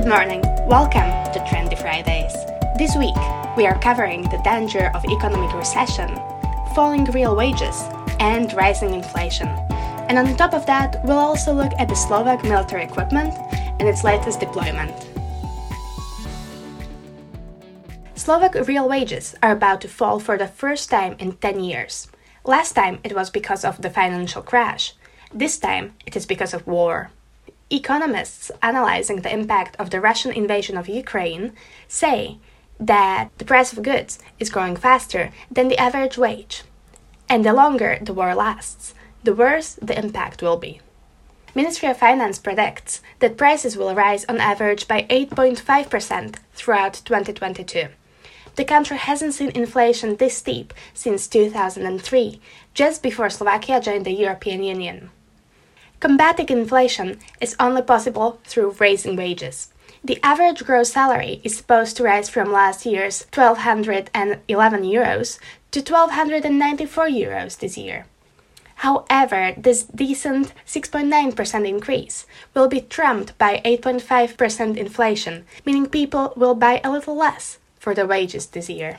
Good morning. Welcome to Trendy Fridays. This week, we are covering the danger of economic recession, falling real wages, and rising inflation. And on top of that, we'll also look at the Slovak military equipment and its latest deployment. Slovak real wages are about to fall for the first time in 10 years. Last time it was because of the financial crash. This time it is because of war. Economists analyzing the impact of the Russian invasion of Ukraine say that the price of goods is growing faster than the average wage. And the longer the war lasts, the worse the impact will be. Ministry of Finance predicts that prices will rise on average by 8.5% throughout 2022. The country hasn't seen inflation this steep since 2003, just before Slovakia joined the European Union. Combating inflation is only possible through raising wages. The average gross salary is supposed to rise from last year's 1211 euros to 1294 euros this year. However, this decent 6.9% increase will be trumped by 8.5% inflation, meaning people will buy a little less for their wages this year.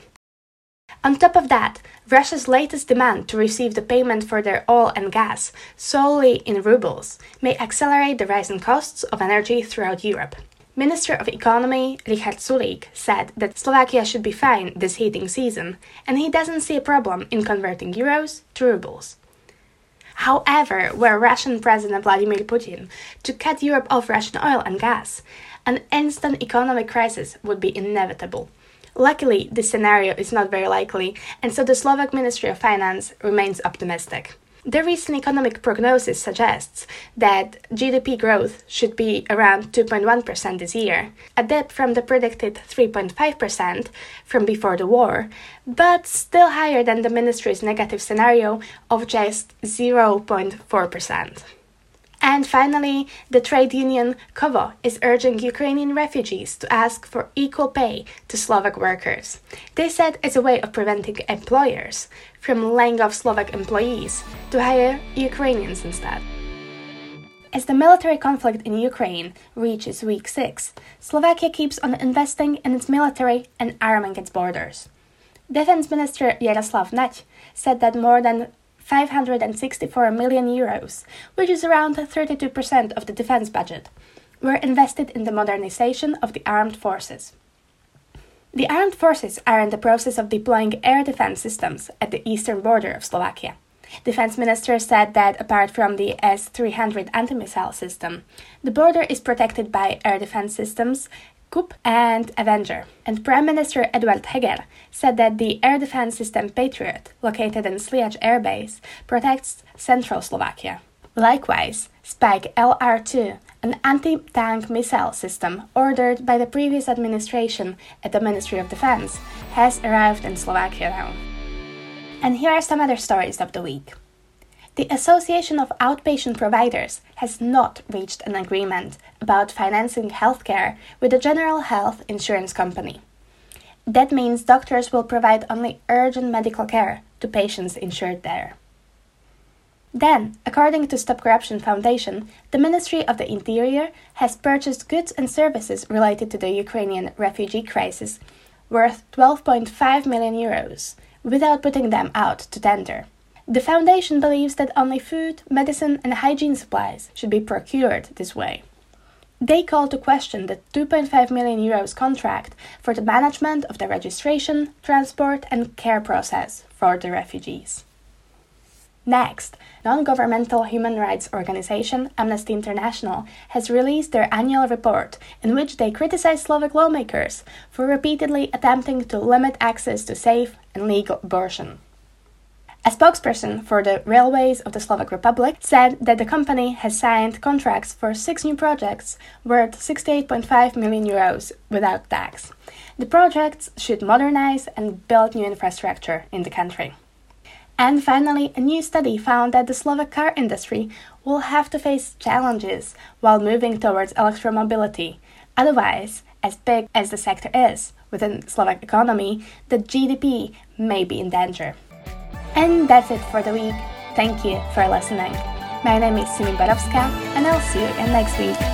On top of that, Russia's latest demand to receive the payment for their oil and gas solely in rubles may accelerate the rising costs of energy throughout Europe. Minister of Economy Richard Sulik said that Slovakia should be fine this heating season, and he doesn't see a problem in converting euros to rubles. However, were Russian President Vladimir Putin to cut Europe off Russian oil and gas, an instant economic crisis would be inevitable. Luckily, this scenario is not very likely, and so the Slovak Ministry of Finance remains optimistic. The recent economic prognosis suggests that GDP growth should be around 2.1% this year, a dip from the predicted 3.5% from before the war, but still higher than the ministry's negative scenario of just 0.4%. And finally, the trade union KOVO is urging Ukrainian refugees to ask for equal pay to Slovak workers. They said it's a way of preventing employers from laying off Slovak employees to hire Ukrainians instead. As the military conflict in Ukraine reaches week 6, Slovakia keeps on investing in its military and arming its borders. Defense Minister Jaroslav Naď said that more than 564 million euros, which is around 32% of the defense budget, were invested in the modernization of the armed forces. The armed forces are in the process of deploying air defense systems at the eastern border of Slovakia. Defense Minister said that apart from the S 300 anti missile system, the border is protected by air defense systems KUB and Avenger. And Prime Minister Eduard Heger said that the air defense system Patriot, located in Sliač Air Base, protects central Slovakia. Likewise, Spike LR2, an anti tank missile system ordered by the previous administration at the Ministry of Defense, has arrived in Slovakia now. And here are some other stories of the week. The Association of Outpatient Providers has not reached an agreement about financing healthcare with the General Health Insurance Company. That means doctors will provide only urgent medical care to patients insured there. Then, according to Stop Corruption Foundation, the Ministry of the Interior has purchased goods and services related to the Ukrainian refugee crisis worth 12.5 million euros without putting them out to tender. The Foundation believes that only food, medicine, and hygiene supplies should be procured this way. They call to question the 2.5 million euros contract for the management of the registration, transport, and care process for the refugees. Next, non governmental human rights organization Amnesty International has released their annual report in which they criticize Slovak lawmakers for repeatedly attempting to limit access to safe and legal abortion. A spokesperson for the Railways of the Slovak Republic said that the company has signed contracts for six new projects worth 68.5 million euros without tax. The projects should modernize and build new infrastructure in the country. And finally, a new study found that the Slovak car industry will have to face challenges while moving towards electromobility. Otherwise, as big as the sector is within Slovak economy, the GDP may be in danger. And that's it for the week. Thank you for listening. My name is Simi Barovska, and I'll see you again next week.